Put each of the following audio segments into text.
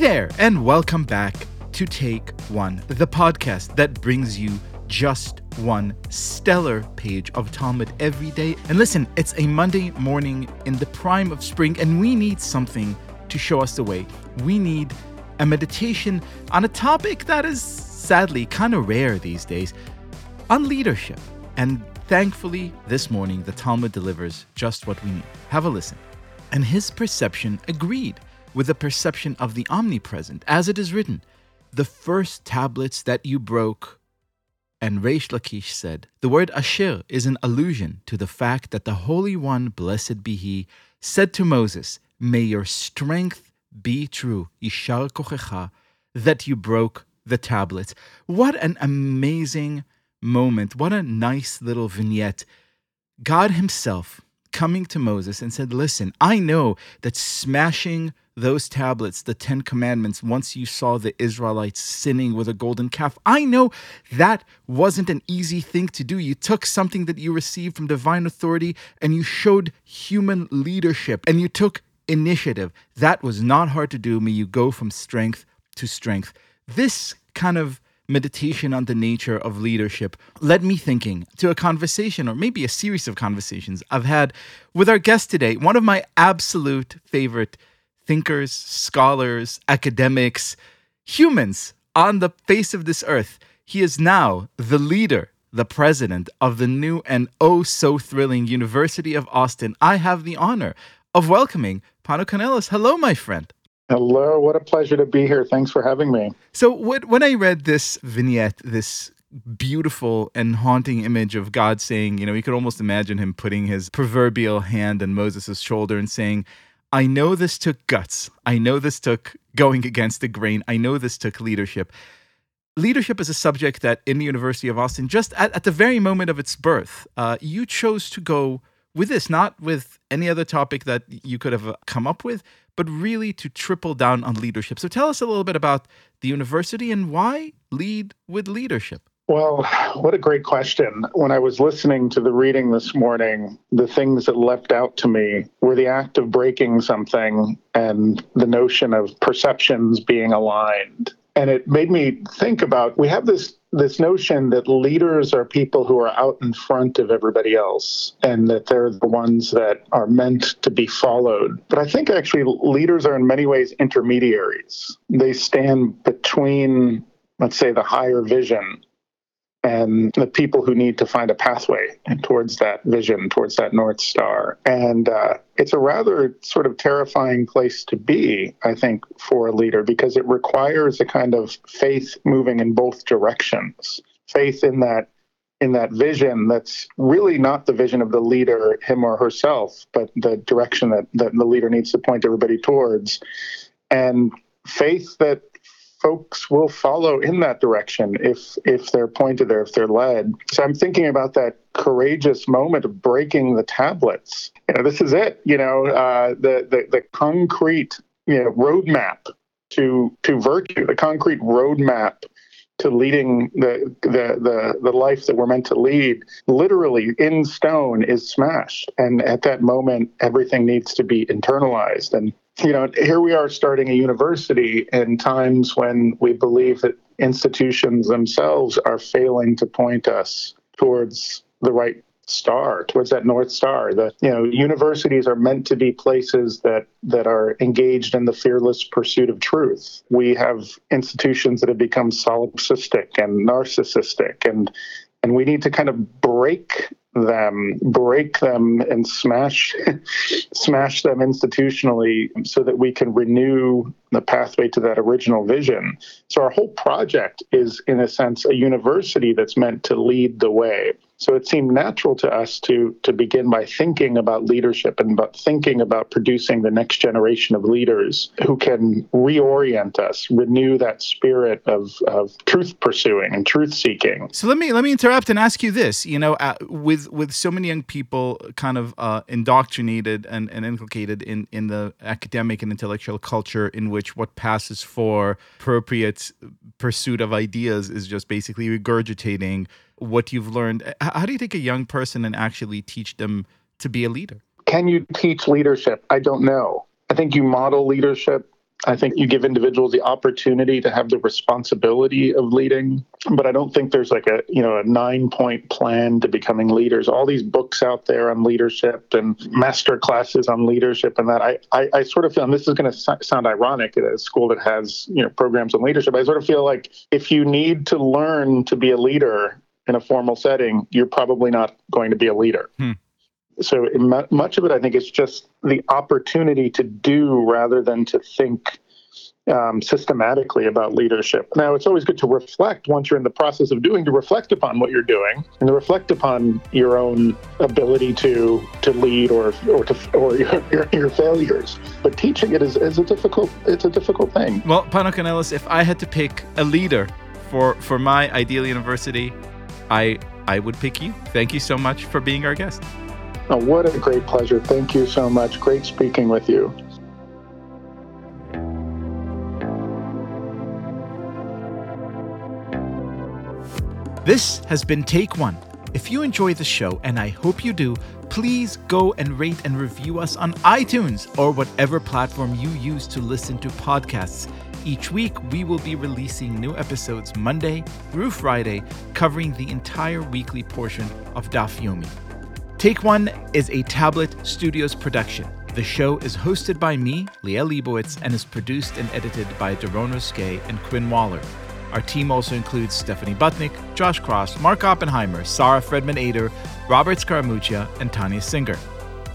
there, and welcome back to Take One, the podcast that brings you just one stellar page of Talmud every day. And listen, it's a Monday morning in the prime of spring, and we need something to show us the way. We need a meditation on a topic that is sadly kind of rare these days on leadership. And thankfully, this morning, the Talmud delivers just what we need. Have a listen. And his perception agreed with the perception of the omnipresent, as it is written, the first tablets that you broke. And Reish Lakish said, the word Asher is an allusion to the fact that the Holy One, blessed be He, said to Moses, May your strength be true, Yishar Kochecha, that you broke the tablets. What an amazing moment. What a nice little vignette. God Himself coming to Moses and said, Listen, I know that smashing those tablets, the Ten Commandments, once you saw the Israelites sinning with a golden calf, I know that wasn't an easy thing to do. You took something that you received from divine authority and you showed human leadership and you took initiative. That was not hard to do. May you go from strength to strength. This kind of meditation on the nature of leadership led me thinking to a conversation, or maybe a series of conversations I've had with our guest today, one of my absolute favorite thinkers, scholars, academics, humans on the face of this earth. He is now the leader, the president of the new and oh so thrilling University of Austin. I have the honor of welcoming Pano Kanelos. Hello, my friend. Hello, what a pleasure to be here. Thanks for having me. So, when I read this vignette, this beautiful and haunting image of God saying, you know, you could almost imagine him putting his proverbial hand on Moses' shoulder and saying, I know this took guts. I know this took going against the grain. I know this took leadership. Leadership is a subject that in the University of Austin, just at, at the very moment of its birth, uh, you chose to go with this, not with any other topic that you could have come up with, but really to triple down on leadership. So tell us a little bit about the university and why lead with leadership. Well, what a great question. When I was listening to the reading this morning, the things that leapt out to me were the act of breaking something and the notion of perceptions being aligned. And it made me think about we have this this notion that leaders are people who are out in front of everybody else and that they're the ones that are meant to be followed. But I think actually leaders are in many ways intermediaries. They stand between, let's say, the higher vision and the people who need to find a pathway towards that vision, towards that North Star. And uh, it's a rather sort of terrifying place to be, I think, for a leader because it requires a kind of faith moving in both directions. Faith in that in that vision that's really not the vision of the leader, him or herself, but the direction that, that the leader needs to point everybody towards. And faith that folks will follow in that direction if if they're pointed there, if they're led. So I'm thinking about that courageous moment of breaking the tablets. You know, this is it. You know, uh, the, the the concrete you know roadmap to to virtue, the concrete roadmap to leading the, the the the life that we're meant to lead literally in stone is smashed and at that moment everything needs to be internalized and you know, here we are starting a university in times when we believe that institutions themselves are failing to point us towards the right star towards that north star. That you know universities are meant to be places that that are engaged in the fearless pursuit of truth. We have institutions that have become solipsistic and narcissistic and and we need to kind of break them, break them, and smash smash them institutionally, so that we can renew the pathway to that original vision. So our whole project is, in a sense, a university that's meant to lead the way. So it seemed natural to us to to begin by thinking about leadership and about thinking about producing the next generation of leaders who can reorient us, renew that spirit of, of truth pursuing and truth seeking. So let me let me interrupt and ask you this. You know, uh, with with so many young people kind of uh, indoctrinated and, and inculcated in in the academic and intellectual culture in which what passes for appropriate pursuit of ideas is just basically regurgitating what you've learned. How do you take a young person and actually teach them to be a leader? Can you teach leadership? I don't know. I think you model leadership I think you give individuals the opportunity to have the responsibility of leading, but I don't think there's like a, you know, a nine-point plan to becoming leaders. All these books out there on leadership and master classes on leadership and that I I, I sort of feel and this is going to sound ironic at a school that has, you know, programs on leadership. I sort of feel like if you need to learn to be a leader in a formal setting, you're probably not going to be a leader. Hmm. So much of it, I think, is just the opportunity to do rather than to think um, systematically about leadership. Now, it's always good to reflect once you're in the process of doing, to reflect upon what you're doing and to reflect upon your own ability to to lead or or to or your, your, your failures. But teaching it is, is a difficult it's a difficult thing. Well, Pano Kanelos, if I had to pick a leader for for my ideal university, I I would pick you. Thank you so much for being our guest. Oh, what a great pleasure. Thank you so much. Great speaking with you. This has been Take One. If you enjoy the show, and I hope you do, please go and rate and review us on iTunes or whatever platform you use to listen to podcasts. Each week, we will be releasing new episodes Monday through Friday, covering the entire weekly portion of Daf Yomi. Take One is a Tablet Studios production. The show is hosted by me, Liel Leibovitz, and is produced and edited by Daron Ruskay and Quinn Waller. Our team also includes Stephanie Butnick, Josh Cross, Mark Oppenheimer, Sarah Fredman Ader, Robert Scaramuccia, and Tanya Singer.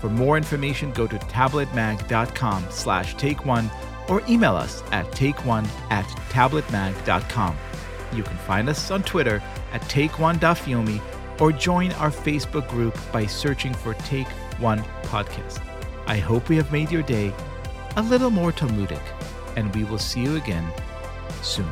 For more information, go to tabletmag.com slash take one or email us at takeone at tabletmag.com. You can find us on Twitter at takeone.fyomi or join our Facebook group by searching for Take One Podcast. I hope we have made your day a little more Talmudic, and we will see you again soon.